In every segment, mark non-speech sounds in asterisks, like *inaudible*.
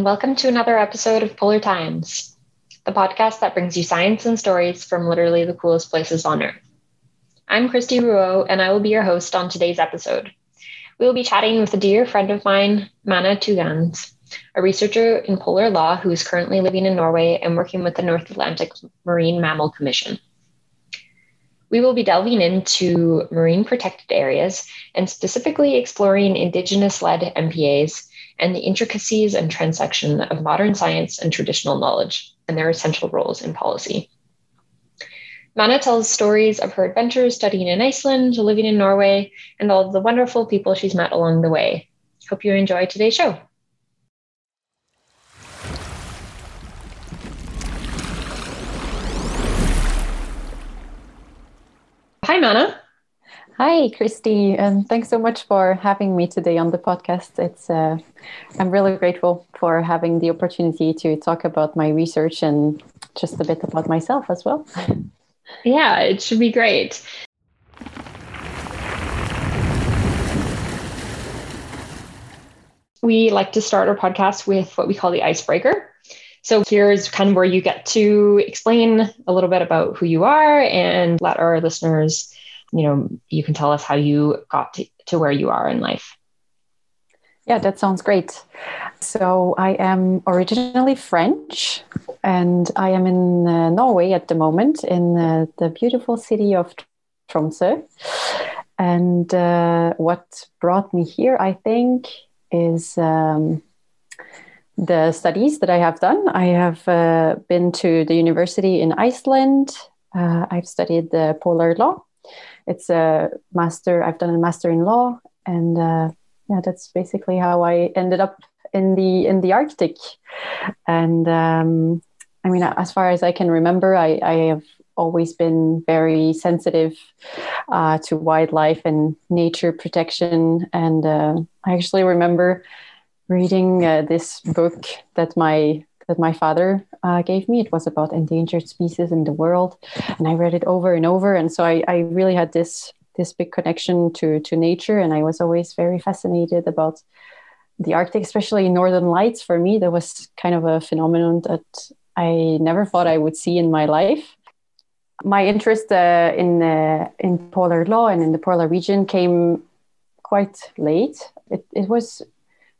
and welcome to another episode of Polar Times, the podcast that brings you science and stories from literally the coolest places on Earth. I'm Christy Rouault, and I will be your host on today's episode. We will be chatting with a dear friend of mine, Mana Tugans, a researcher in polar law who is currently living in Norway and working with the North Atlantic Marine Mammal Commission. We will be delving into marine protected areas and specifically exploring Indigenous led MPAs and the intricacies and transection of modern science and traditional knowledge and their essential roles in policy. Mana tells stories of her adventures studying in Iceland, living in Norway, and all the wonderful people she's met along the way. Hope you enjoy today's show. Hi, Mana. Hi, Christy, and thanks so much for having me today on the podcast. It's uh, I'm really grateful for having the opportunity to talk about my research and just a bit about myself as well. *laughs* Yeah, it should be great. We like to start our podcast with what we call the icebreaker. So here's kind of where you get to explain a little bit about who you are and let our listeners you know, you can tell us how you got to, to where you are in life. Yeah, that sounds great. So I am originally French and I am in uh, Norway at the moment in uh, the beautiful city of Tromsø. And uh, what brought me here, I think, is um, the studies that I have done. I have uh, been to the university in Iceland. Uh, I've studied the polar law it's a master. I've done a master in law, and uh, yeah, that's basically how I ended up in the in the Arctic. And um, I mean, as far as I can remember, I, I have always been very sensitive uh, to wildlife and nature protection. And uh, I actually remember reading uh, this book that my that my father uh, gave me. It was about endangered species in the world, and I read it over and over. And so I, I really had this this big connection to to nature, and I was always very fascinated about the Arctic, especially Northern Lights. For me, that was kind of a phenomenon that I never thought I would see in my life. My interest uh, in uh, in polar law and in the polar region came quite late. It, it was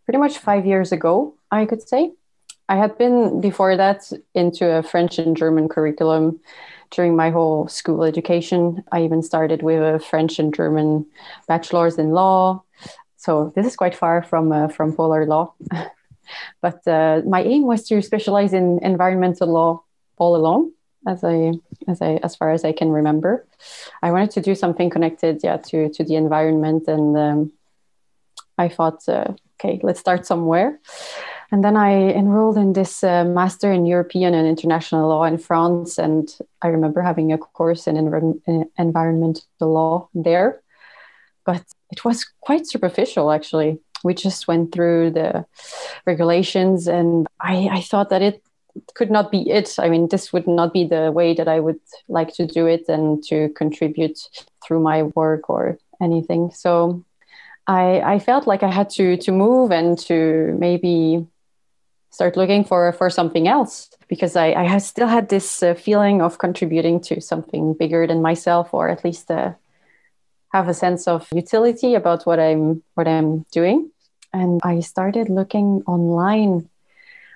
pretty much five years ago, I could say. I had been before that into a French and German curriculum during my whole school education. I even started with a French and German bachelor's in law. So this is quite far from uh, from polar law. *laughs* but uh, my aim was to specialize in environmental law all along as I as I as far as I can remember. I wanted to do something connected, yeah, to to the environment, and um, I thought, uh, okay, let's start somewhere. And then I enrolled in this uh, master in European and international law in France. And I remember having a course in, env- in environmental law there. But it was quite superficial, actually. We just went through the regulations, and I, I thought that it could not be it. I mean, this would not be the way that I would like to do it and to contribute through my work or anything. So I, I felt like I had to to move and to maybe start looking for for something else because I, I still had this uh, feeling of contributing to something bigger than myself, or at least uh, have a sense of utility about what I'm what I'm doing. And I started looking online.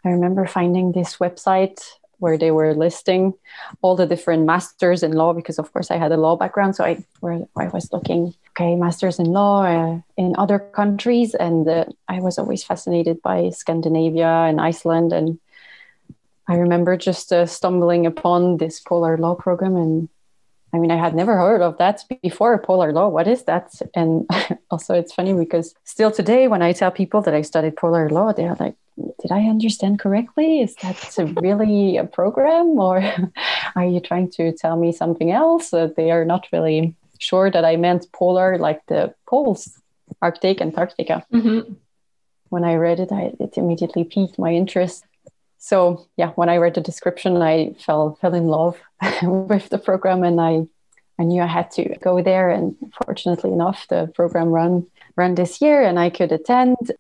I remember finding this website where they were listing all the different masters in law because of course I had a law background so I where I was looking okay masters in law uh, in other countries and uh, I was always fascinated by Scandinavia and Iceland and I remember just uh, stumbling upon this polar law program and I mean, I had never heard of that before. Polar law, what is that? And *laughs* also, it's funny because still today, when I tell people that I studied polar law, they're like, did I understand correctly? Is that really a program, or *laughs* are you trying to tell me something else? They are not really sure that I meant polar, like the poles, Arctic, Antarctica. Mm-hmm. When I read it, I, it immediately piqued my interest. So yeah, when I read the description, I fell fell in love *laughs* with the program, and I I knew I had to go there. And fortunately enough, the program run run this year, and I could attend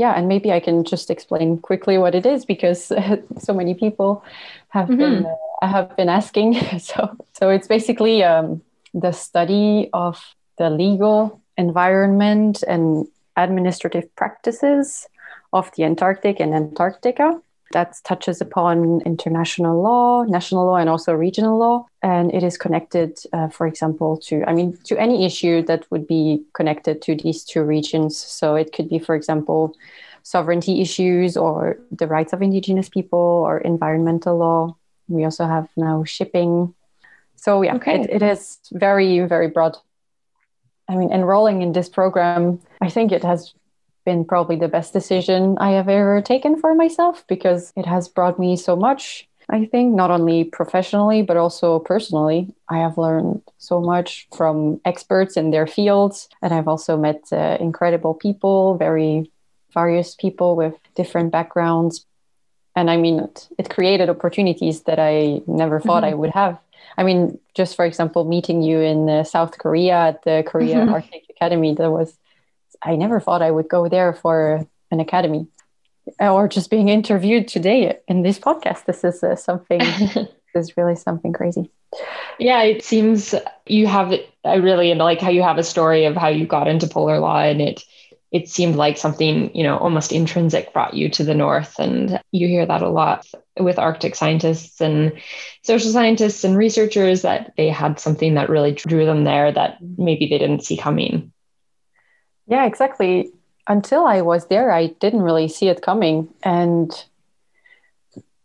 yeah, and maybe I can just explain quickly what it is because *laughs* so many people have mm-hmm. been uh, have been asking. *laughs* so, so it's basically um, the study of the legal environment and administrative practices of the Antarctic and Antarctica that touches upon international law, national law, and also regional law. And it is connected, uh, for example, to, I mean, to any issue that would be connected to these two regions. So it could be, for example, sovereignty issues or the rights of indigenous people or environmental law. We also have now shipping. So, yeah, okay. it, it is very, very broad. I mean, enrolling in this program, I think it has been probably the best decision I have ever taken for myself because it has brought me so much. I think not only professionally, but also personally. I have learned so much from experts in their fields. And I've also met uh, incredible people, very various people with different backgrounds. And I mean, it, it created opportunities that I never thought mm-hmm. I would have. I mean, just for example, meeting you in uh, South Korea at the Korea mm-hmm. Arctic Academy, that was I never thought I would go there for an academy or just being interviewed today in this podcast. This is uh, something, *laughs* this is really something crazy. Yeah, it seems you have, I really like how you have a story of how you got into polar law and it, it seemed like something, you know, almost intrinsic brought you to the North. And you hear that a lot with Arctic scientists and social scientists and researchers that they had something that really drew them there that maybe they didn't see coming. Yeah, exactly. Until I was there, I didn't really see it coming. And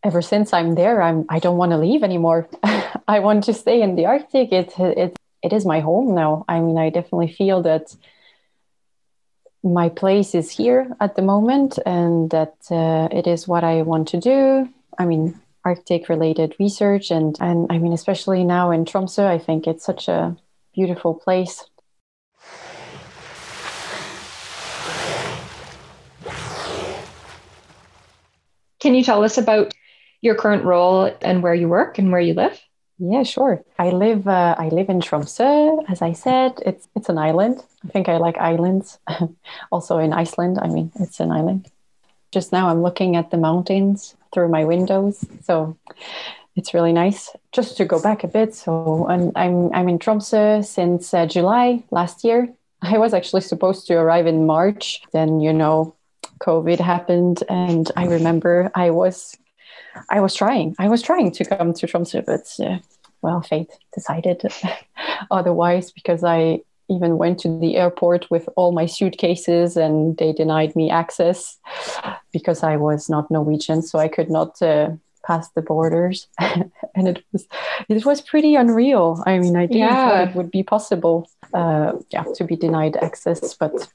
ever since I'm there, I'm I don't want to leave anymore. *laughs* I want to stay in the Arctic. It it it is my home now. I mean, I definitely feel that my place is here at the moment, and that uh, it is what I want to do. I mean, Arctic related research, and and I mean, especially now in Tromsø, I think it's such a beautiful place Can you tell us about your current role and where you work and where you live? Yeah, sure. I live uh, I live in Tromsø, as I said. It's it's an island. I think I like islands. *laughs* also in Iceland, I mean, it's an island. Just now I'm looking at the mountains through my windows. So it's really nice. Just to go back a bit, so I'm I'm, I'm in Tromsø since uh, July last year. *laughs* I was actually supposed to arrive in March. Then, you know, COVID happened, and I remember I was, I was trying, I was trying to come to Tromsø, but uh, well, fate decided *laughs* otherwise because I even went to the airport with all my suitcases, and they denied me access *sighs* because I was not Norwegian, so I could not. Uh, pass the borders *laughs* and it was it was pretty unreal i mean i didn't yeah. thought it would be possible uh, yeah to be denied access but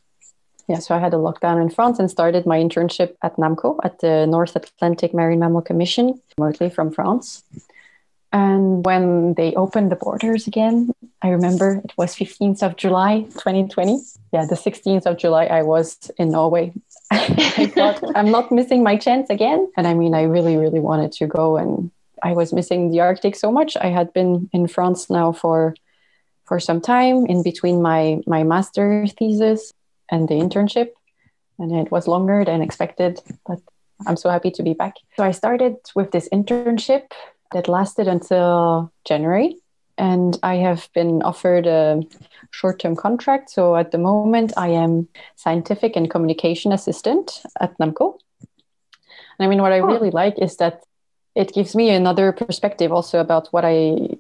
yeah, so I had a lockdown in France and started my internship at NAMCO at the North Atlantic Marine Mammal Commission, remotely from France. And when they opened the borders again, I remember it was 15th of July, 2020. Yeah, the 16th of July, I was in Norway. *laughs* I thought, I'm not missing my chance again. And I mean, I really, really wanted to go. And I was missing the Arctic so much. I had been in France now for for some time in between my my master thesis and the internship. And it was longer than expected, but I'm so happy to be back. So I started with this internship that lasted until January. And I have been offered a short term contract. So at the moment, I am scientific and communication assistant at NAMCO. And I mean, what I really like is that it gives me another perspective also about what I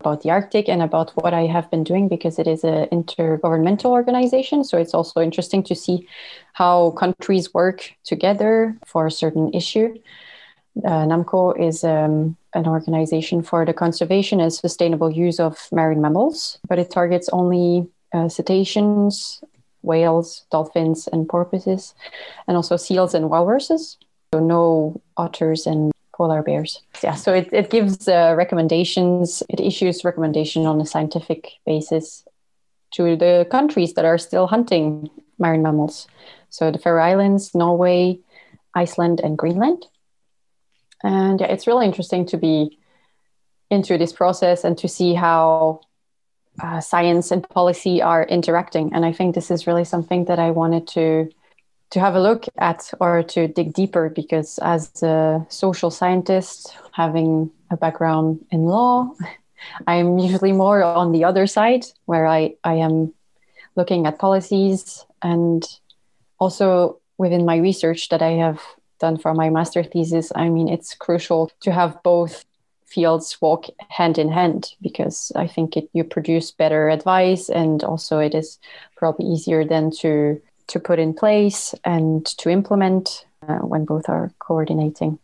about the Arctic and about what I have been doing because it is an intergovernmental organization. So it's also interesting to see how countries work together for a certain issue. Uh, NAMCO is um, an organization for the conservation and sustainable use of marine mammals, but it targets only uh, cetaceans, whales, dolphins, and porpoises, and also seals and walruses. So no otters and polar bears. Yeah, so it, it gives uh, recommendations, it issues recommendation on a scientific basis to the countries that are still hunting marine mammals. So the Faroe Islands, Norway, Iceland, and Greenland. And yeah, it's really interesting to be into this process and to see how uh, science and policy are interacting. And I think this is really something that I wanted to to have a look at or to dig deeper because as a social scientist having a background in law *laughs* i'm usually more on the other side where i, I am looking at policies and also within my research that i have done for my master thesis i mean it's crucial to have both fields walk hand in hand because i think it, you produce better advice and also it is probably easier than to to put in place and to implement uh, when both are coordinating.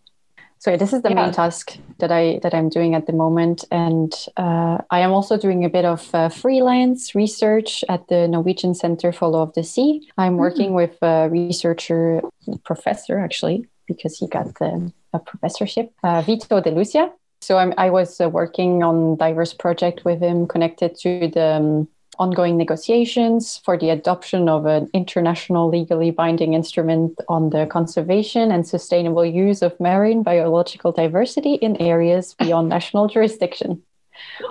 So this is the yeah. main task that I that I'm doing at the moment, and uh, I am also doing a bit of uh, freelance research at the Norwegian Center for Law of the Sea. I'm mm-hmm. working with a researcher, professor actually, because he got the, a professorship, uh, Vito De Lucia. So I'm, i was uh, working on diverse project with him connected to the um, ongoing negotiations for the adoption of an international legally binding instrument on the conservation and sustainable use of marine biological diversity in areas beyond national jurisdiction.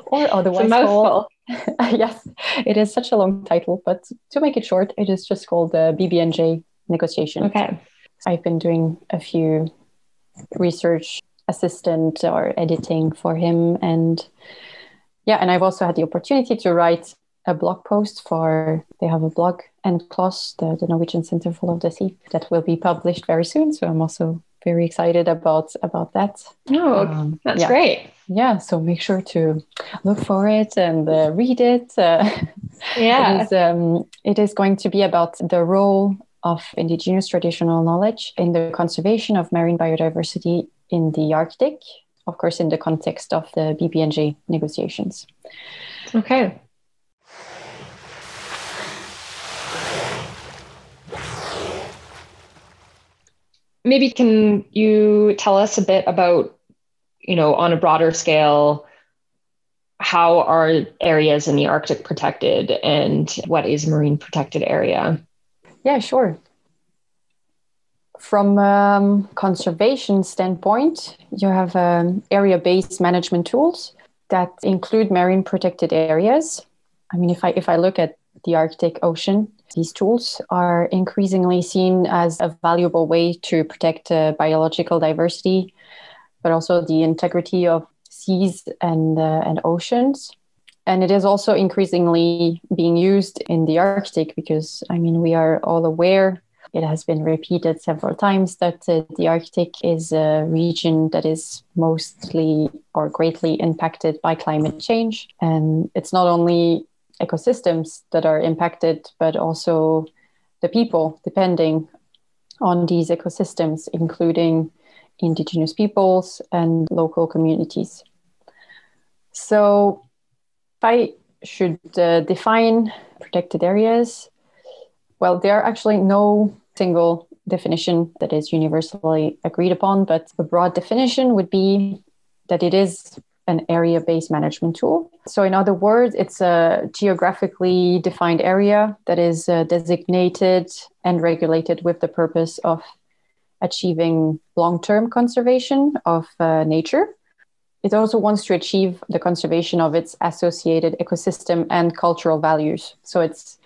Or otherwise called, *laughs* yes, it is such a long title, but to make it short, it is just called the BBNJ negotiation. Okay. I've been doing a few research assistant or editing for him and yeah and i've also had the opportunity to write a blog post for they have a blog and NCLOS, the, the Norwegian Center for of the Sea, that will be published very soon. So I'm also very excited about about that. Oh, um, that's yeah. great. Yeah, so make sure to look for it and uh, read it. *laughs* Uh, yeah, it is, um, it is going to be about the role of indigenous traditional knowledge in the conservation of marine biodiversity in the Arctic, of course, in the context of the BBNJ negotiations. Okay. Maybe can you tell us a bit about you know on a broader scale how are areas in the arctic protected and what is marine protected area? Yeah sure. From um, conservation standpoint you have um, area-based management tools that include marine protected areas. I mean if i if i look at the arctic ocean these tools are increasingly seen as a valuable way to protect uh, biological diversity, but also the integrity of seas and, uh, and oceans. And it is also increasingly being used in the Arctic because, I mean, we are all aware, it has been repeated several times, that uh, the Arctic is a region that is mostly or greatly impacted by climate change. And it's not only ecosystems that are impacted, but also the people depending on these ecosystems, including indigenous peoples and local communities. So, if I should uh, define protected areas, well, there are actually no single definition that is universally agreed upon, but a broad definition would be that it is an area based management tool. So, in other words, it's a geographically defined area that is uh, designated and regulated with the purpose of achieving long term conservation of uh, nature. It also wants to achieve the conservation of its associated ecosystem and cultural values. So, it's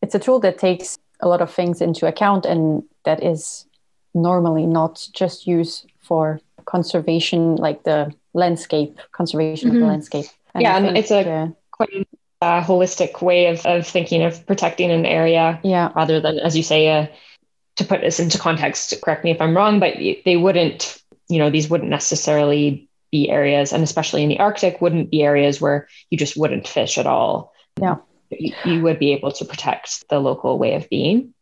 it's a tool that takes a lot of things into account and that is normally not just used for conservation, like the landscape, conservation mm-hmm. of the mm-hmm. landscape. And yeah, and it's a uh, quite a holistic way of, of thinking of protecting an area yeah. rather than, as you say, uh, to put this into context, correct me if I'm wrong, but they wouldn't, you know, these wouldn't necessarily be areas, and especially in the Arctic, wouldn't be areas where you just wouldn't fish at all. Yeah. You, you would be able to protect the local way of being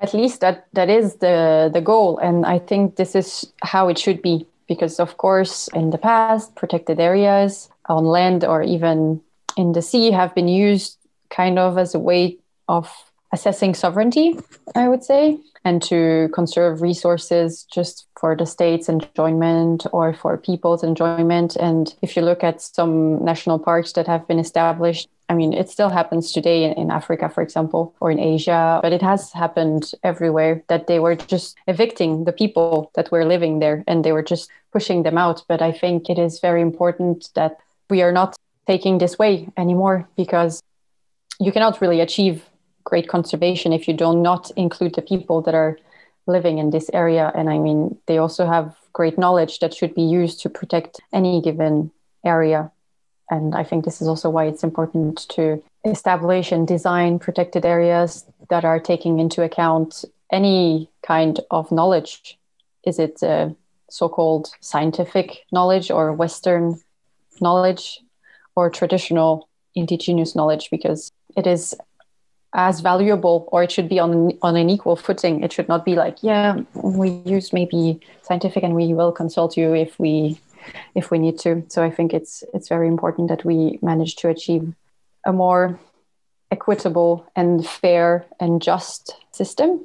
at least that that is the the goal. And i think this is how it should be because of course in the past protected areas on land or even in the sea have been used kind of as a way of assessing sovereignty i would say and to conserve resources just for the state's enjoyment or for people's enjoyment and if you look at some national parks that have been established I mean, it still happens today in, in, Africa, for example, or in Asia, but it has happened everywhere that they were just evicting the people that were living there and they were just pushing them out. But I think it is very important that we are not taking this way anymore because you cannot really achieve great conservation if you do not include the people that are living in this area. And I mean, they also have great knowledge that should be used to protect any given area. And I think this is also why it's important to establish and design protected areas that are taking into account any kind of knowledge. Is it uh, so called scientific knowledge or Western knowledge or traditional indigenous knowledge? Because it is as valuable or it should be on on an equal footing. It should not be like yeah we use maybe scientific and we will consult you if we if we need to. So i think it's it's very important that we manage to achieve a more equitable and fair and just system.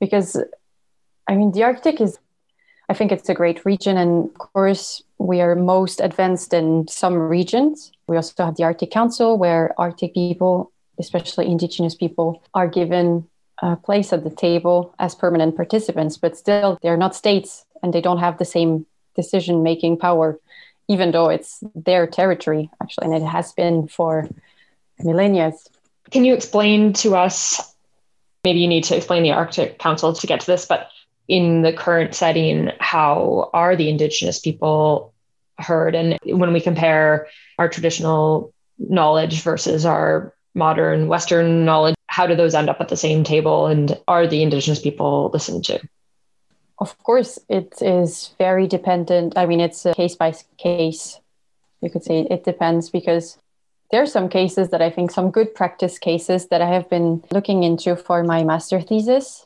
Because i mean the arctic is i think it's a great region and of course we are most advanced in some regions. We also have the arctic council where arctic people especially indigenous people, are given a place at the table as permanent participants, but still they're not states and they don't have the same decision making power, even though it's their territory, actually, and it has been for millennia. Can you explain to us? Maybe you need to explain the Arctic Council to get to this, but in the current setting, how are the Indigenous people heard? And when we compare our traditional knowledge versus our modern Western knowledge? How do those end up at the same table? And are the Indigenous people listened to? Of course, it is very dependent. I mean, it's a case by case. You could say it depends because there are some cases that I think, some good practice cases that I have been looking into for my master thesis.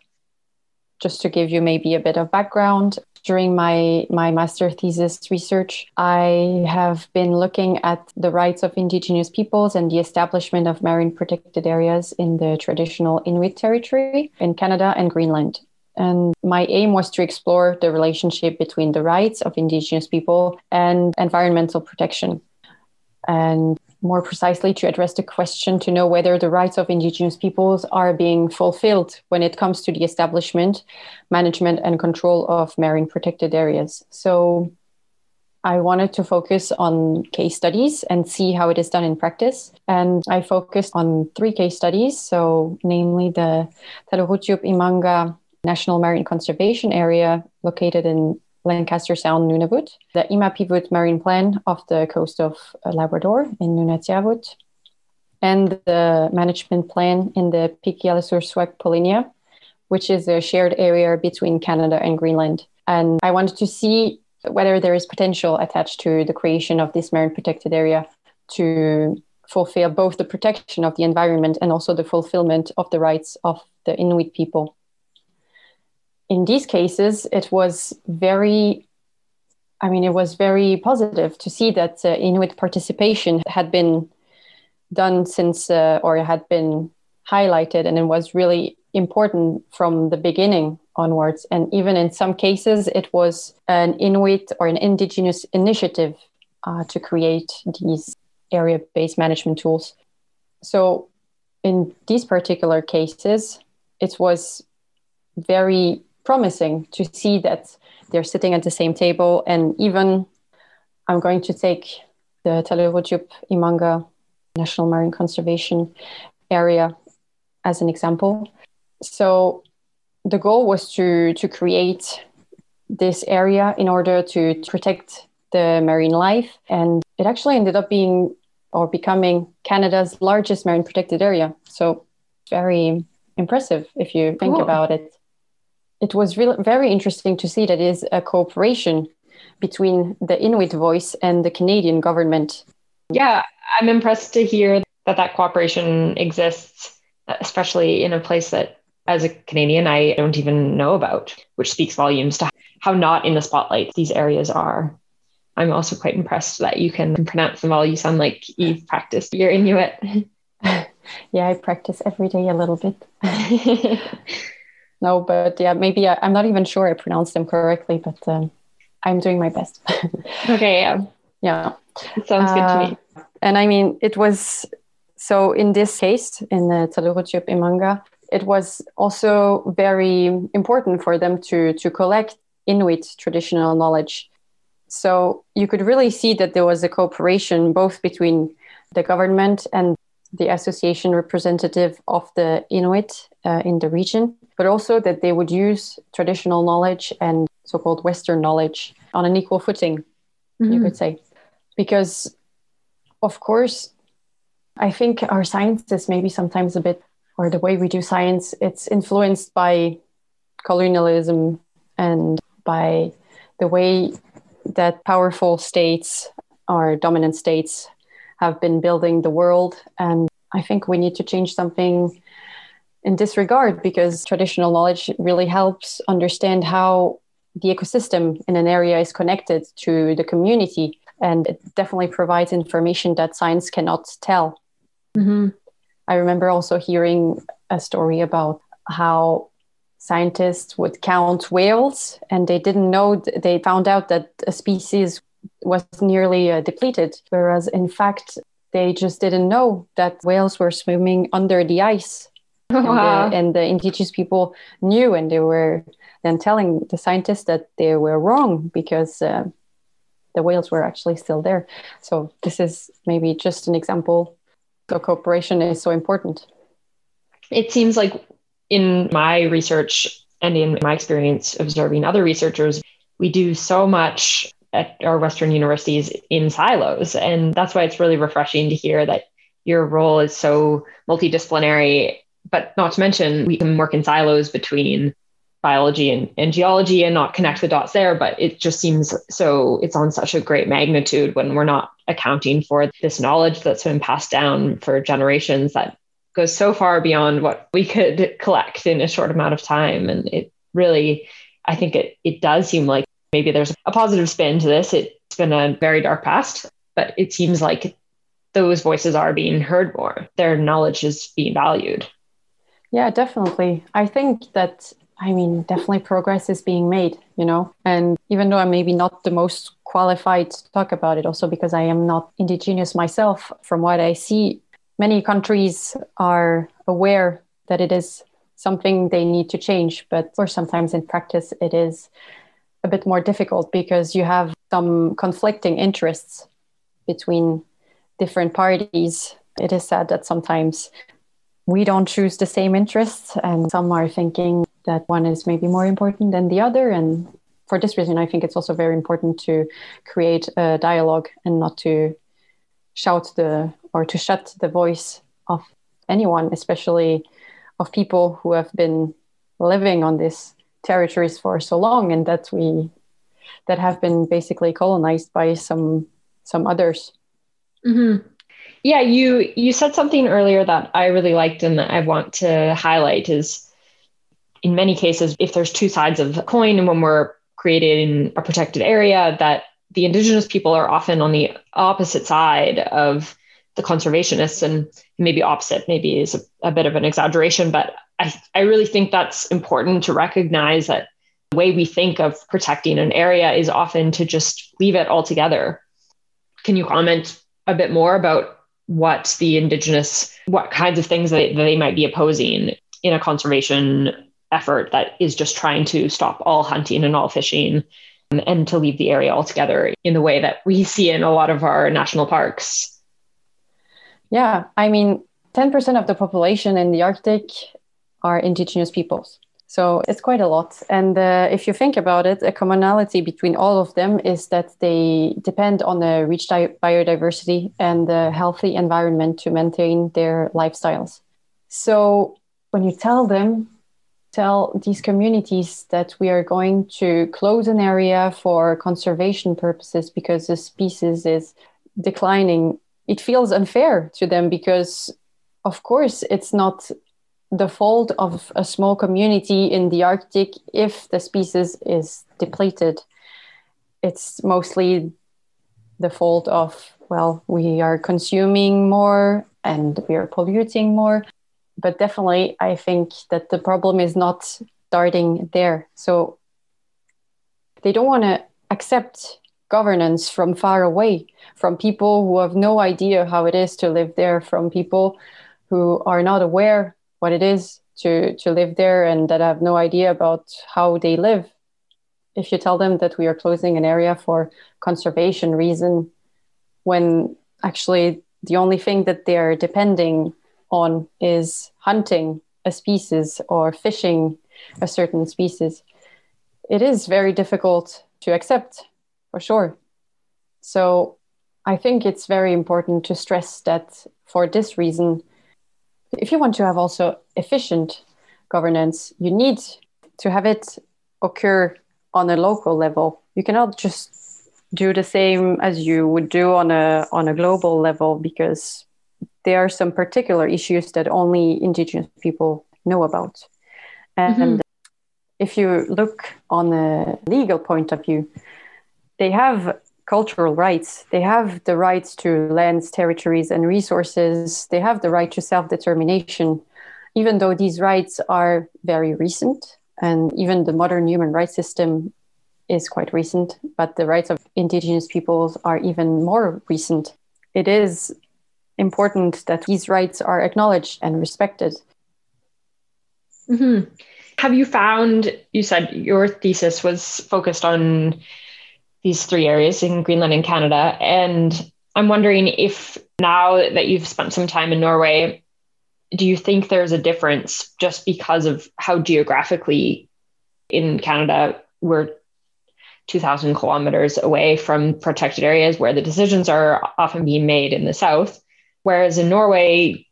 Just to give you maybe a bit of background, during my, my master thesis research, I have been looking at the rights of Indigenous peoples and the establishment of marine protected areas in the traditional Inuit territory in Canada and Greenland. And my aim was to explore the relationship between the rights of Indigenous people and environmental protection. And more precisely to address the question to know whether the rights of indigenous peoples are being fulfilled when it comes to the establishment, management, and control of marine protected areas. So I wanted to focus on case studies and see how it is done in practice. And I focused on three case studies. So, namely the Talurutjup Imanga National Marine Conservation Area located in Lancaster Sound, Nunavut, the Imappivut Marine Plan off the coast of uh, Labrador in Nunatsiavut, and the management plan in the Pikialasorsuaq Polynya, which is a shared area between Canada and Greenland. And I wanted to see whether there is potential attached to the creation of this marine protected area to fulfill both the protection of the environment and also the fulfillment of the rights of the Inuit people in these cases, it was very, I mean, it was very positive to see that uh, Inuit participation had been done since, uh, or had been highlighted, and it was really important from the beginning onwards. And even in some cases, it was an Inuit or an indigenous initiative uh, to create these area based management tools. So, in these particular cases, it was very promising to see that they're sitting at the same table. And even I'm going to take the Talurutjup Imanga National Marine Conservation Area as an example. So the goal was to to create this area in order to protect the marine life, and it actually ended up being or becoming Canada's largest marine protected area. So very impressive if you think cool. about it it was really very interesting to see that is a cooperation between the Inuit voice and the Canadian government. Yeah, I'm impressed to hear that that cooperation exists, especially in a place that, as a Canadian, I don't even know about, which speaks volumes to how not in the spotlight these areas are. I'm also quite impressed that you can pronounce them all. You sound like you've practiced your Inuit. *laughs* yeah, I practice every day a little bit. *laughs* no, but yeah, maybe I, am not even sure I pronounced them correctly, but um, I'm doing my best. *laughs* okay, yeah, yeah, sounds uh, good to me. Uh, and I mean, it was so in this case in the Talurutjup Imanga, it was also very important for them to to collect Inuit traditional knowledge. So you could really see that there was a cooperation both between the government and the association representative of the Inuit uh, in the region, but also that they would use traditional knowledge and so called Western knowledge on an equal footing, mm-hmm. you could say. Because, of course, I think our science is maybe sometimes a bit, or the way we do science, it's influenced by colonialism and by the way that powerful states or dominant states have been building the world. And I think we need to change something in this regard because traditional knowledge really helps understand how the ecosystem in an area is connected to the community. And it definitely provides information that science cannot tell. Mm-hmm. I remember also hearing a story about how scientists would count whales and they didn't know, they found out that a species was nearly uh, depleted, whereas in fact, they just didn't know that whales were swimming under the ice. Wow. And, the, and the indigenous people knew, and they were then telling the scientists that they were wrong because uh, the whales were actually still there. So, this is maybe just an example. So, cooperation is so important. It seems like in my research and in my experience observing other researchers, we do so much at our Western universities in silos. And that's why it's really refreshing to hear that your role is so multidisciplinary. But not to mention, we can work in silos between biology and, and geology and not connect the dots there. But it just seems so, it's on such a great magnitude when we're not accounting for this knowledge that's been passed down for generations that goes so far beyond what we could collect in a short amount of time. And it really, I think it, it does seem like maybe there's a positive spin to this. It's been a very dark past, but it seems like those voices are being heard more. Their knowledge is being valued. Yeah, definitely. I think that, I mean, definitely progress is being made, you know, and even though I'm maybe not the most qualified to talk about it, also because I am not indigenous myself, from what I see, many countries are aware that it is something they need to change, but or sometimes in practice it is a bit more difficult because you have some conflicting interests between different parties. It is sad that sometimes we don't choose the same interests, and some are thinking that one is maybe more important than the other. And for this reason, I think it's also very important to create a dialogue and not to shout the or to shut the voice of anyone, especially of people who have been living on these territories for so long and that we that have been basically colonized by some some others mm-hmm. Yeah you you said something earlier that i really liked and that i want to highlight is in many cases if there's two sides of the coin and when we're creating a protected area that the indigenous people are often on the opposite side of the conservationists and maybe opposite maybe is a, a bit of an exaggeration but I, I really think that's important to recognize that the way we think of protecting an area is often to just leave it altogether. Can you comment a bit more about what the Indigenous, what kinds of things that they might be opposing in a conservation effort that is just trying to stop all hunting and all fishing and to leave the area altogether in the way that we see in a lot of our national parks? Yeah, I mean, 10% of the population in the Arctic are indigenous peoples. So it's quite a lot. And uh, if you think about it, a commonality between all of them is that they depend on a rich di- biodiversity and a healthy environment to maintain their lifestyles. So when you tell them, tell these communities that we are going to close an area for conservation purposes because the species is declining, it feels unfair to them because, of course, it's not the fault of a small community in the Arctic if the species is depleted. It's mostly the fault of, well, we are consuming more and we are polluting more. But definitely, I think that the problem is not starting there. So they don't want to accept governance from far away, from people who have no idea how it is to live there, from people who are not aware what it is to to live there and that I have no idea about how they live if you tell them that we are closing an area for conservation reason when actually the only thing that they're depending on is hunting a species or fishing a certain species, it is very difficult to accept for sure. So I think it's very important to stress that for this reason, if you want to have also efficient governance, you need to have it occur on a local level. You cannot just do the same as you would do on a on a global level because there are some particular issues that only indigenous people know about. And mm-hmm. if you look on a legal point of view, they have cultural rights. They have the rights to lands, territories, and resources. They have the right to self determination, even though these rights are very recent. And even the modern human rights system is quite recent, but the rights of indigenous peoples are even more recent. It is important that these rights are acknowledged and respected. Mm-hmm. Have you found, you said your thesis was focused on these three areas in Greenland and Canada. And I'm wondering if now that you've spent some time in Norway, do you think there's a difference just because of how geographically in Canada we're 2,000 kilometers away from protected areas where the decisions are often being made in the south? Whereas in Norway,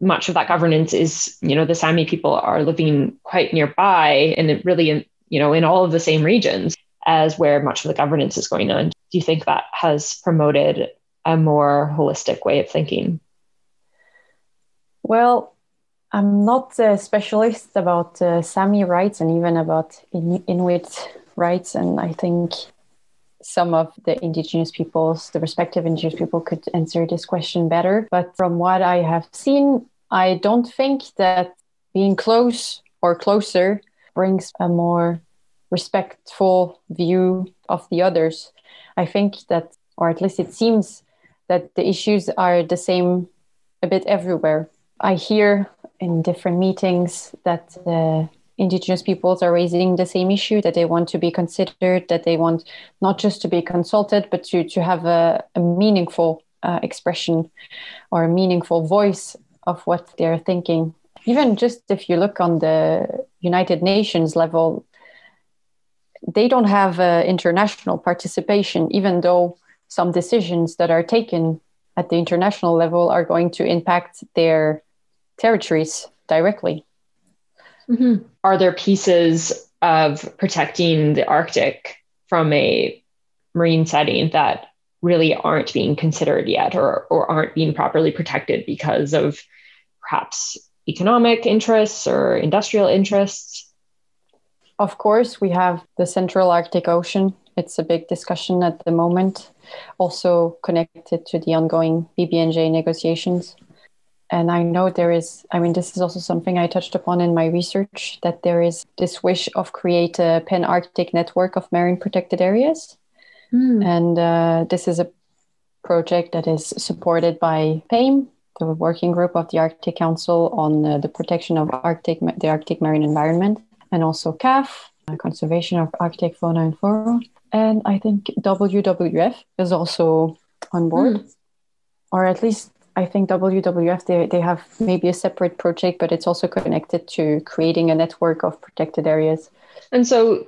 much of that governance is, you know, the Sami people are living quite nearby and really, in, you know, in all of the same regions as where much of the governance is going on. Do you think that has promoted a more holistic way of thinking? Well, I'm not a specialist about uh, Sami rights and even about in- Inuit rights, and I think some of the indigenous peoples, the respective indigenous people, could answer this question better. But from what I have seen, I don't think that being close or closer brings a more respectful view of the others. I think that, or at least it seems that the issues are the same a bit everywhere. I hear in different meetings that the indigenous peoples are raising the same issue that they want to be considered that they want not just to be consulted but to, to have a, a meaningful uh, expression or a meaningful voice of what they're thinking even just if you look on the united nations level they don't have uh, international participation even though some decisions that are taken at the international level are going to impact their territories directly Mm-hmm. Are there pieces of protecting the Arctic from a marine setting that really aren't being considered yet or, or aren't being properly protected because of perhaps economic interests or industrial interests? Of course, we have the Central Arctic Ocean. It's a big discussion at the moment, also connected to the ongoing BBNJ negotiations and I know there is, I mean, this is also something I touched upon in my research that there is this wish of create a pan Arctic network of marine protected areas. Mm. And uh, this is a project that is supported by PAME, the working group of the Arctic Council on uh, the protection of Arctic, the Arctic marine environment, and also CAFF, uh, conservation of Arctic fauna and flora. And I think WWF is also on board, mm. or at least I think WWF they, they have maybe a separate project, but it's also connected to creating a network of protected areas. And so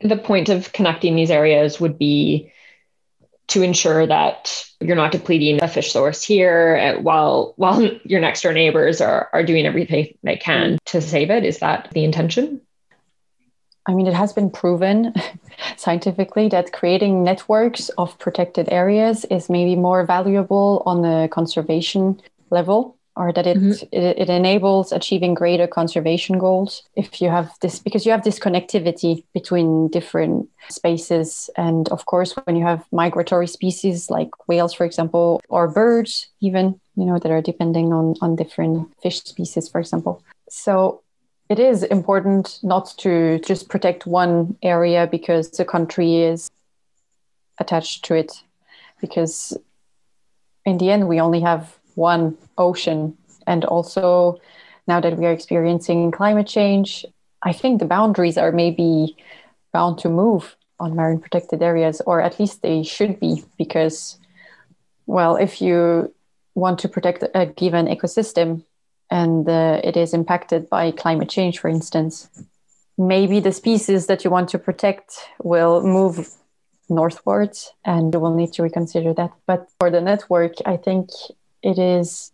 the point of connecting these areas would be to ensure that you're not depleting a fish source here uh, while while *laughs* your next door neighbors are, are doing everything they can to save it. Is that the intention? I mean, it has been proven *laughs* scientifically that creating networks of protected areas is maybe more valuable on the conservation level or that it, mm-hmm. it, it enables achieving greater conservation goals if you have this because you have this connectivity between different spaces and of course when you have migratory species like whales for example or birds even you know that are depending on on different fish species for example so it is important not to just protect one area because the country is attached to it because in the end we only have one ocean. And also now that we are experiencing climate change i think the boundaries are maybe bound to move on marine protected areas or at least they should be because well if you want to protect a given ecosystem and uh, it is impacted by climate change, for instance, maybe the species that you want to protect will move northwards and you will need to reconsider that. But for the network, I think it is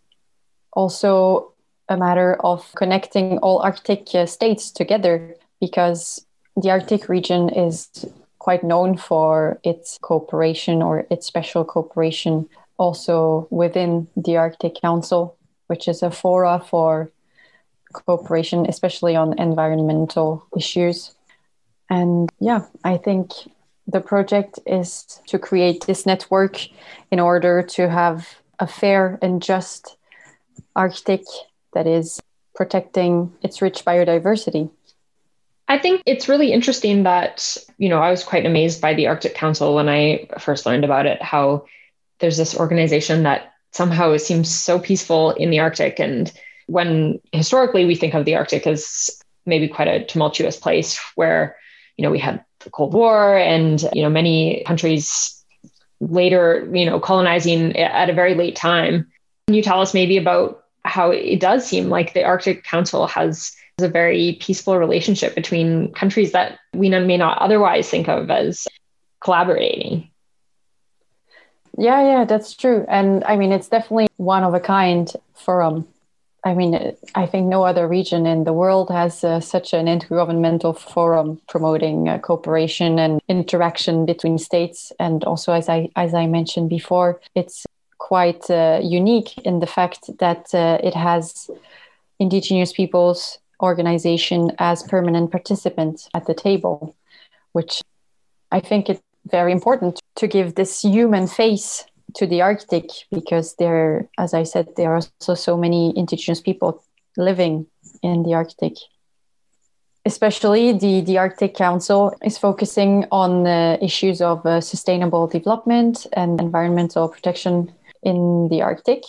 also a matter of connecting all Arctic uh, states together because the Arctic region is quite known for its cooperation or its special cooperation also within the Arctic Council, which is a fora for cooperation, especially on environmental issues. And yeah, I think the project is to create this network in order to have a fair and just Arctic that is protecting its rich biodiversity. I think it's really interesting that, you know, I was quite amazed by the Arctic Council when I first learned about it, how there's this organization that somehow it seems so peaceful in the Arctic. And when historically we think of the Arctic as maybe quite a tumultuous place where, you know, we had the Cold War and, you know, many countries later, you know, colonizing at a very late time. Can you tell us maybe about how it does seem like the Arctic Council has a very peaceful relationship between countries that we may not otherwise think of as collaborating. Yeah, yeah, that's true. And I mean, it's definitely one of a kind forum. I mean, I think no other region in the world has uh, such an intergovernmental forum promoting uh, cooperation and interaction between states. And also, as I as I mentioned before, it's quite uh, unique in the fact that uh, it has indigenous peoples organization as permanent participants at the table, which I think it's very important to give this human face to the Arctic because there, as I said, there are also so many indigenous people living in the Arctic. Especially the, the Arctic Council is focusing on uh, issues of uh, sustainable development and environmental protection in the Arctic.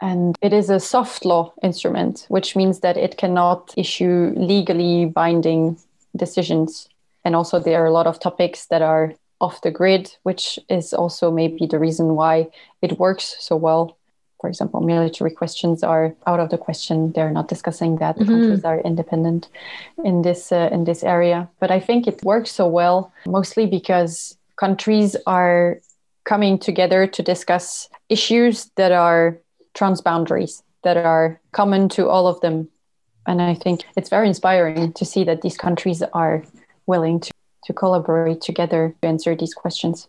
And it is a soft law instrument, which means that it cannot issue legally binding decisions. And also, there are a lot of topics that are off the grid, which is also maybe the reason why it works so well. For example, military questions are out of the question. They're not discussing that. Mm-hmm. Countries are independent in this uh, in this area. But I think it works so well mostly because countries are coming together to discuss issues that are transboundaries that are common to all of them. And I think it's very inspiring to see that these countries are willing to, to collaborate together to answer these questions.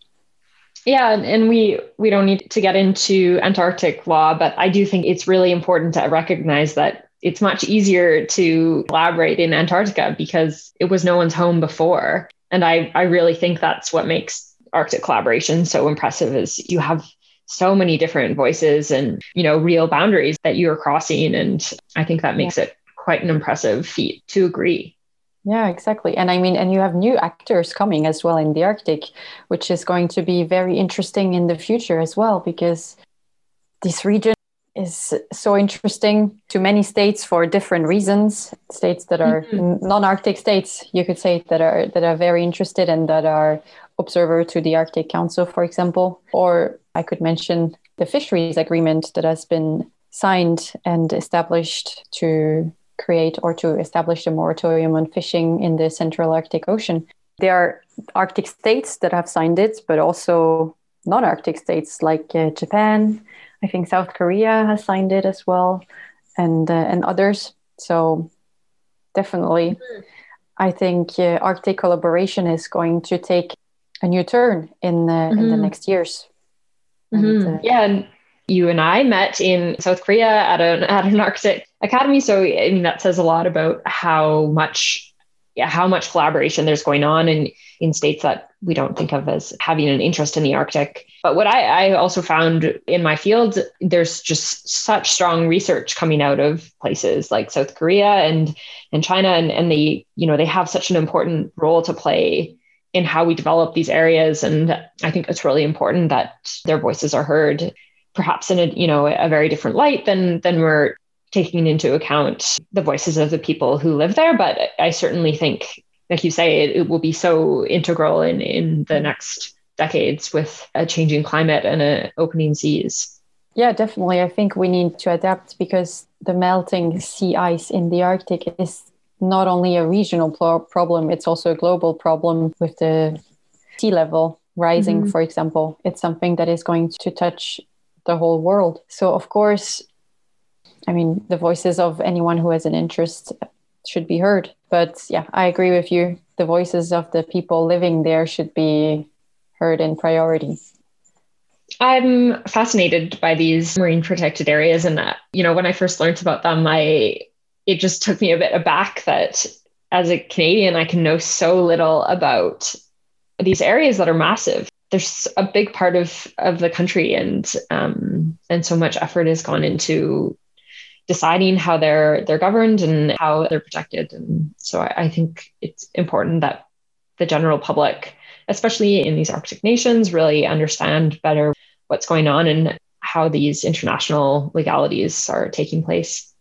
Yeah, and we we don't need to get into Antarctic law, but I do think it's really important to recognize that it's much easier to collaborate in Antarctica because it was no one's home before. And I, I really think that's what makes Arctic collaboration so impressive is you have so many different voices and you know real boundaries that you're crossing and i think that makes yeah. it quite an impressive feat to agree yeah exactly. And i mean and you have new actors coming as well in the arctic which is going to be very interesting in the future as well because this region is so interesting to many states for different reasons. States that are mm-hmm. non-arctic states you could say that are that are very interested and that are observer to the arctic council for example. Or I could mention the fisheries agreement that has been signed and established to create or to establish a moratorium on fishing in the Central Arctic Ocean. There are Arctic states that have signed it, but also non Arctic states like uh, Japan. I think South Korea has signed it as well, and, uh, and others. So, definitely, mm-hmm. I think uh, Arctic collaboration is going to take a new turn in, mm-hmm. in the mm-hmm. next years Mm-hmm. And, uh, yeah, and you and I met in South Korea at an at an Arctic academy. So I mean that says a lot about how much yeah, how much collaboration there's going on in in states that we don't think of as having an interest in the Arctic. But what I, I also found in my field, there's just such strong research coming out of places like South Korea and and China, and and they you know they have such an important role to play in how we develop these areas. And I think it's really important that their voices are heard, perhaps in a you know a very different light than than we're taking into account the voices of the people who live there. But I certainly think, like you say, it, it will be so integral in in the next decades with a changing climate and a opening seas. Yeah, definitely. I think we need to adapt because the melting sea ice in the Arctic is not only a regional pro- problem, it's also a global problem with the sea level rising, mm-hmm. for example. It's something that is going to touch the whole world. So, of course, I mean, the voices of anyone who has an interest should be heard. But yeah, I agree with you. The voices of the people living there should be heard in priority. I'm fascinated by these marine protected areas, and that you know, when I first learned about them, I it just took me a bit aback that as a Canadian, I can know so little about these areas that are massive. There's a big part of of the country, and um, and so much effort has gone into deciding how they're they're governed and how they're protected. And so I, I think it's important that the general public, especially in these Arctic nations, really understand better what's going on and how these international legalities are taking place.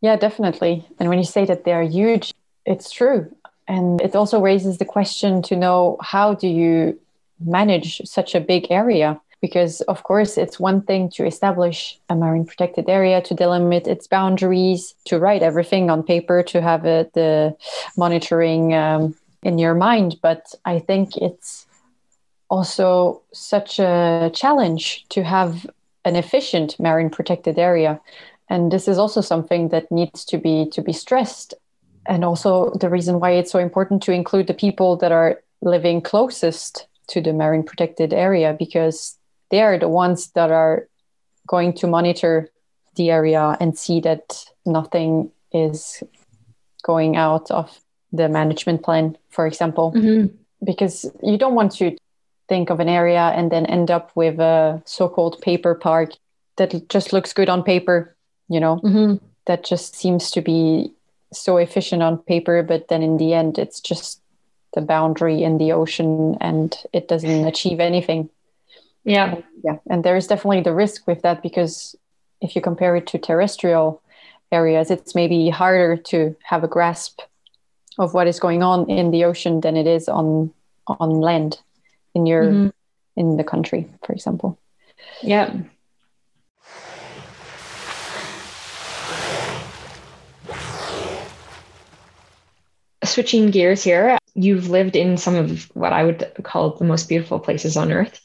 Yeah, definitely. And when you say that they're huge, it's true. And it also raises the question to know how do you manage such a big area? because of course it's one thing to establish a marine protected area to delimit its boundaries to write everything on paper to have it the monitoring um, in your mind but i think it's also such a challenge to have an efficient marine protected area and this is also something that needs to be to be stressed and also the reason why it's so important to include the people that are living closest to the marine protected area because they are the ones that are going to monitor the area and see that nothing is going out of the management plan, for example. Mm-hmm. Because you don't want to think of an area and then end up with a so called paper park that just looks good on paper, you know, mm-hmm. that just seems to be so efficient on paper, but then in the end, it's just the boundary in the ocean and it doesn't *laughs* achieve anything. Yeah. And, yeah. And there is definitely the risk with that because if you compare it to terrestrial areas, it's maybe harder to have a grasp of what is going on in the ocean than it is on on land in your mm-hmm. in the country, for example. Yeah. Switching gears here, you've lived in some of what I would call the most beautiful places on earth.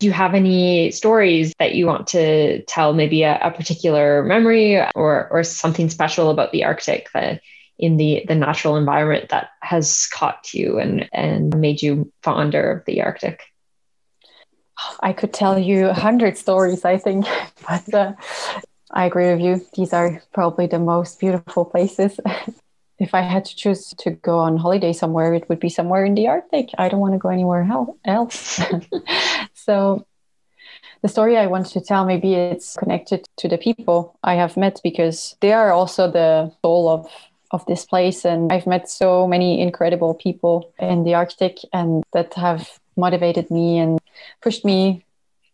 Do you have any stories that you want to tell maybe a, a, particular memory or or something special about the arctic that in the the natural environment that has caught you and and made you fonder of the arctic? I could tell you a hundred stories i think *laughs* but uh, i agree with you. These are probably the most beautiful places *laughs* if I had to choose to go on holiday somewhere, it would be somewhere in the Arctic. I don't want to go anywhere else. *laughs* so, the story I want to tell, maybe it's connected to the people I have met because they are also the soul of of this place and I've met so many incredible people in the Arctic and that have motivated me and pushed me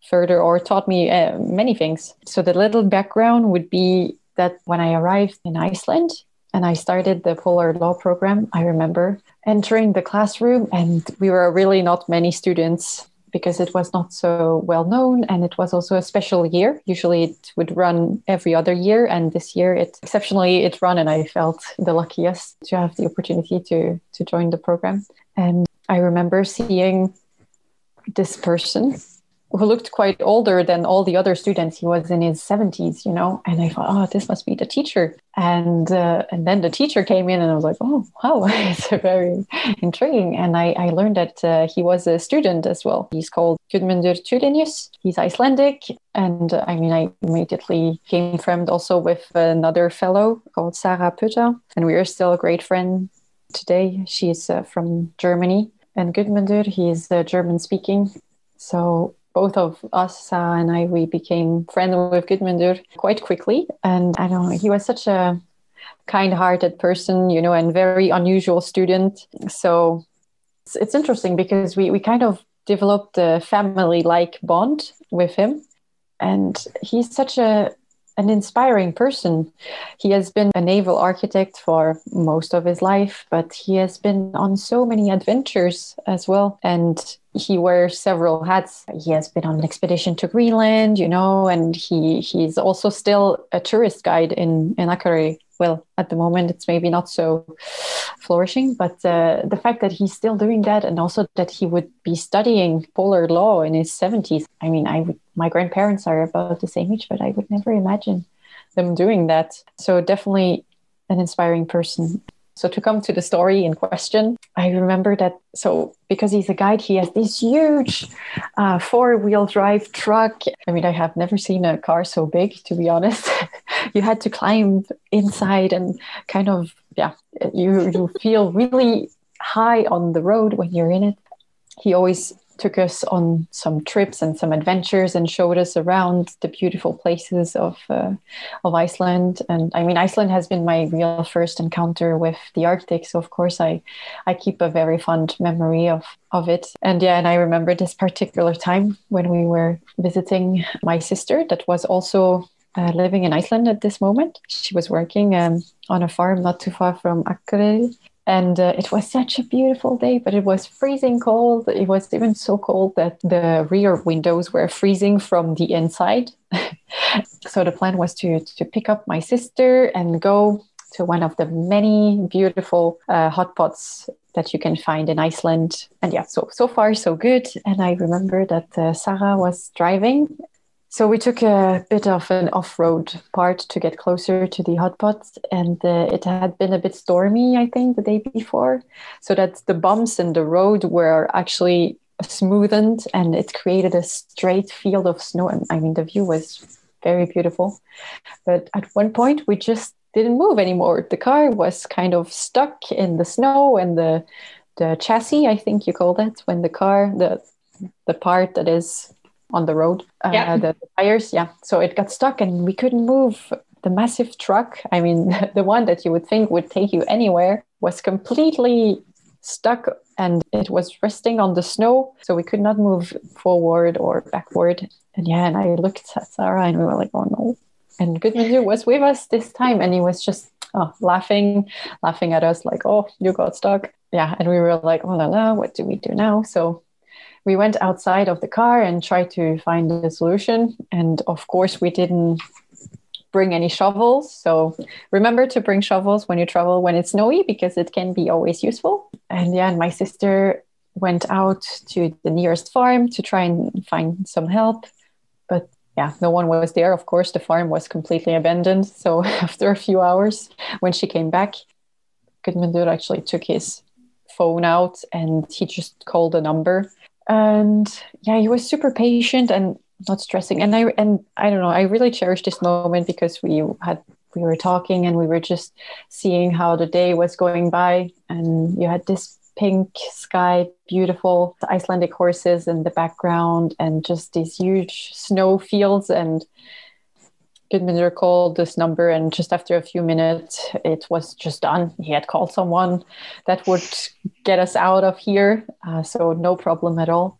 further or taught me uh, many things. So the little background would be that when I arrived in Iceland, and I started the polar law program. I remember entering the classroom, and we were really not many students because it was not so well known and it was also a special year usually it would run every other year and this year it exceptionally it ran and i felt the luckiest to have the opportunity to to join the program and i remember seeing this person who looked quite older than all the other students. He was in his 70s, you know, and I thought, oh, this must be the teacher. And uh, and then the teacher came in, and I was like, oh, wow, *laughs* it's very intriguing. And I, I learned that uh, he was a student as well. He's called Gudmundur Tulinius. He's Icelandic. And uh, I mean, I immediately came friend also with another fellow called Sarah Putta, and we are still a great friend today. She's uh, from Germany. And Gudmundur, he's uh, German speaking. So both of us, uh, and I, we became friends with Gudmundur quite quickly. And I don't know, he was such a kind-hearted person, you know, and very unusual student. So it's, it's interesting because we, we kind of developed a family-like bond with him. And he's such a an inspiring person. He has been a naval architect for most of his life, but he has been on so many adventures as well. And he wears several hats. He has been on an expedition to Greenland, you know, and he he's also still a tourist guide in in Akureyri well, at the moment it's maybe not so flourishing, but uh, the fact that he's still doing that and also that he would be studying polar law in his 70s. I mean, I would, my grandparents are about the same age, but I would never imagine them doing that. So definitely an inspiring person. So to come to the story in question, I remember that. So because he's a guide, he has this huge uh, four-wheel drive truck. I mean, I have never seen a car so big, to be honest. *laughs* you had to climb inside and kind of yeah, you you feel really high on the road when you're in it. He always took us on some trips and some adventures and showed us around the beautiful places of uh, of Iceland. And I mean, Iceland has been my real first encounter with the Arctic, so of course I I keep a very fond memory of of it. And yeah, and I remember this particular time when we were visiting my sister that was also uh, living in Iceland at this moment. She was working um, on a farm not too far from Akureyri, and uh, it was such a beautiful day but it was freezing cold it was even so cold that the rear windows were freezing from the inside *laughs* so the plan was to to pick up my sister and go to one of the many beautiful uh, hot pots that you can find in Iceland. And yeah, so so far so good. And I remember that uh, Sarah was driving so we took a bit of an off-road part to get closer to the hot pot, and uh, it had been a bit stormy, I think, the day before, so that the bumps in the road were actually smoothened, and it created a straight field of snow. And I mean, the view was very beautiful, but at one point we just didn't move anymore. The car was kind of stuck in the snow, and the the chassis, I think you call that, when the car the the part that is on the road, uh, yeah. the, the tires. Yeah. So it got stuck and we couldn't move. The massive truck, I mean, *laughs* the one that you would think would take you anywhere, was completely stuck and it was resting on the snow. So we could not move forward or backward. And yeah, and I looked at Sarah and we were like, oh no. And Gudmundur was with us this time and he was just oh, laughing, laughing at us like, oh, you got stuck. Yeah. And we were like, oh la la, what do we do now? So we went outside of the car and tried to find a solution. And of course, we didn't bring any shovels. So remember to bring shovels when you travel when it's snowy because it can be always useful. And yeah, and my sister went out to the nearest farm to try and find some help. But yeah, no one was there. Of course, the farm was completely abandoned. So *laughs* after a few hours, when she came back, Gudmundur actually took his phone out and he just called a number and yeah he was super patient and not stressing. And i and i don't know i really cherish this moment because we had we were talking and we were just seeing how the day was going by. And you had this pink sky beautiful icelandic horses in the background and just these huge snow fields. And Gudmundur called this number, and just after a few minutes, it was just done. He had called someone that would get us out of here, uh, so no problem at all.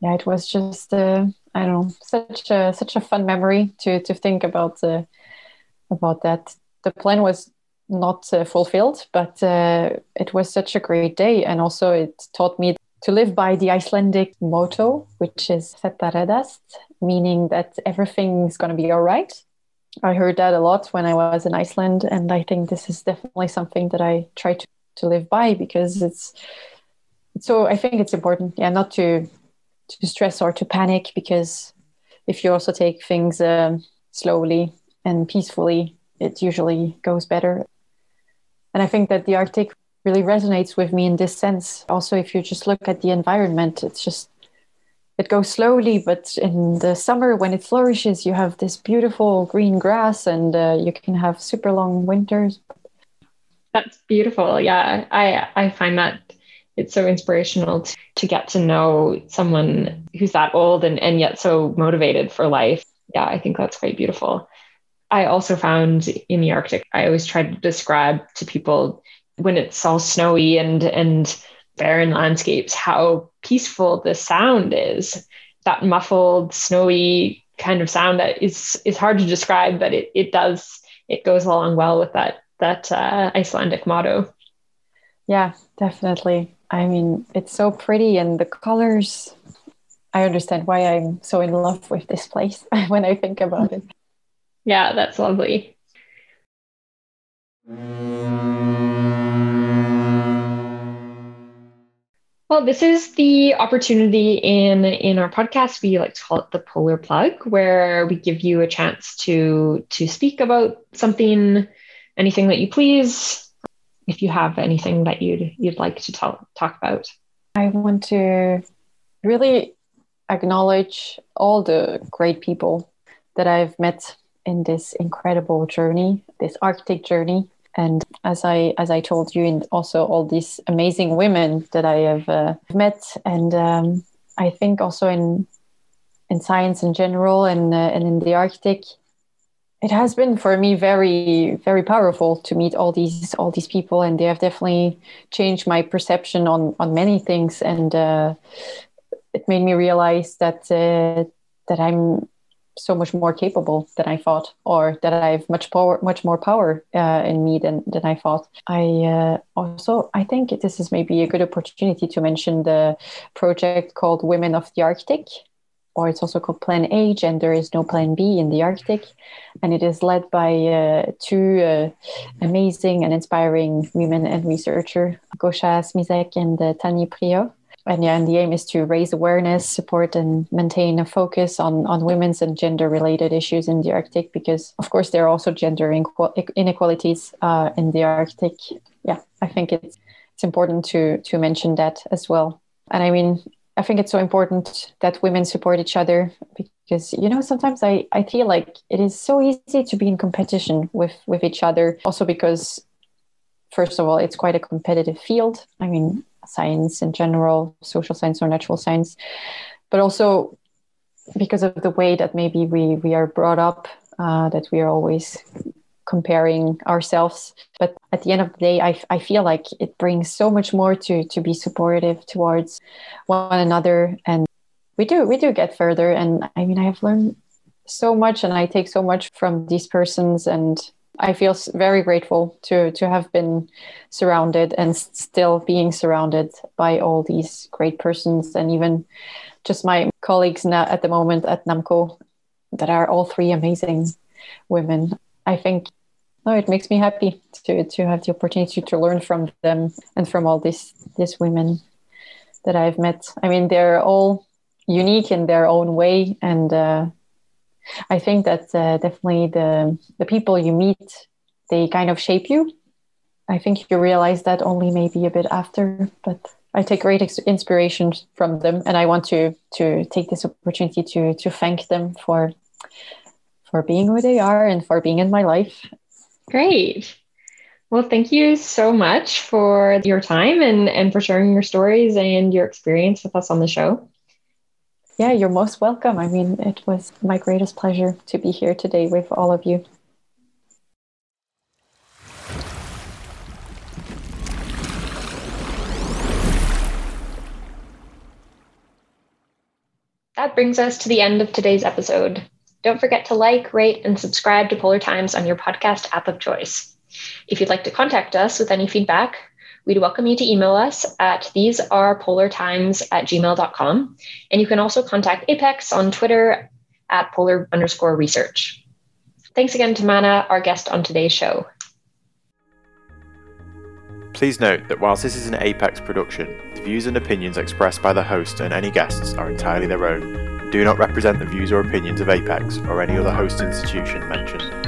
Yeah, it was just uh, I don't know, such a such a fun memory to to think about uh, about that. The plan was not uh, fulfilled, but uh, it was such a great day, and also it taught me to live by the Icelandic motto, which is "Þetta reddast," meaning that everything's going to be all right I heard that a lot when I was in Iceland, and I think this is definitely something that I try to, to live by because it's so I think it's important, yeah, not to to stress or to panic because if you also take things um, slowly and peacefully, it usually goes better. And I think that the Arctic really resonates with me in this sense. Also, if you just look at the environment, it's just it goes slowly, but in the summer when it flourishes, you have this beautiful green grass and uh, you can have super long winters. That's beautiful. Yeah, I, I find that it's so inspirational to, to get to know someone who's that old and, and yet so motivated for life. Yeah, I think that's quite beautiful. I also found in the Arctic, I always try to describe to people when it's all snowy and and barren landscapes how peaceful the sound is. That muffled, snowy kind of sound that is is hard to describe, but it it does it goes along well with that that uh, Icelandic motto. Yeah, definitely. I mean, it's so pretty and the colors. I understand why I'm so in love with this place *laughs* when I think about it. Yeah, that's lovely. Well, this is the opportunity in in our podcast. We like to call it the polar plug, where we give you a chance to to speak about something, anything that you please. If you have anything that you'd you'd like to talk talk about, I want to really acknowledge all the great people that I've met in this incredible journey, this Arctic journey and as i as i told you and also all these amazing women that i have uh, met and um, i think also in in science in general and uh, and in the arctic it has been for me very very powerful to meet all these all these people and they have definitely changed my perception on on many things. And uh, it made me realize that uh, that i'm so much more capable than I thought, or that I have much power, much more power uh, in me than than I thought. I uh, also I think this is maybe a good opportunity to mention the project called Women of the Arctic, or it's also called Plan A. and there is no Plan B in the Arctic, and it is led by uh, two uh, amazing and inspiring women and researcher, Gosia Smieszek and uh, Tahnee Prior and yeah, and the aim is to raise awareness, support, and maintain a focus on on women's and gender related issues in the Arctic, because of course there are also gender inequalities uh, in the Arctic. Yeah, I think it's it's important to to mention that as well. And I mean, I think it's so important that women support each other because you know sometimes I I feel like it is so easy to be in competition with with each other. Also because first of all, it's quite a competitive field. I mean, science in general, social science or natural science, but also because of the way that maybe we we are brought up, uh, that we are always comparing ourselves. But at the end of the day, I, I feel like it brings so much more to to be supportive towards one another, and we do we do get further. And I mean, I have learned so much, and I take so much from these persons and I feel very grateful to to have been surrounded and still being surrounded by all these great persons and even just my colleagues now at the moment at NAMMCO that are all three amazing women. I think no, it makes me happy to to have the opportunity to learn from them and from all these these women that I've met. I mean, they're all unique in their own way and. Uh, I think that uh, definitely the the people you meet they kind of shape you. I think you realize that only maybe a bit after, but I take great inspiration from them, and I want to to take this opportunity to to thank them for for being who they are and for being in my life. Great. Well, thank you so much for your time and, and for sharing your stories and your experience with us on the show. Yeah, you're most welcome. I mean, it was my greatest pleasure to be here today with all of you. That brings us to the end of today's episode. Don't forget to like, rate, and subscribe to Polar Times on your podcast app of choice. If you'd like to contact us with any feedback, We'd welcome you to email us at thesearepolartimes at gmail.com. And you can also contact APECS on Twitter at polar underscore research. Thanks again to Mana, our guest on today's show. Please note that whilst this is an APECS production, the views and opinions expressed by the host and any guests are entirely their own, do not represent the views or opinions of APECS or any other host institution mentioned.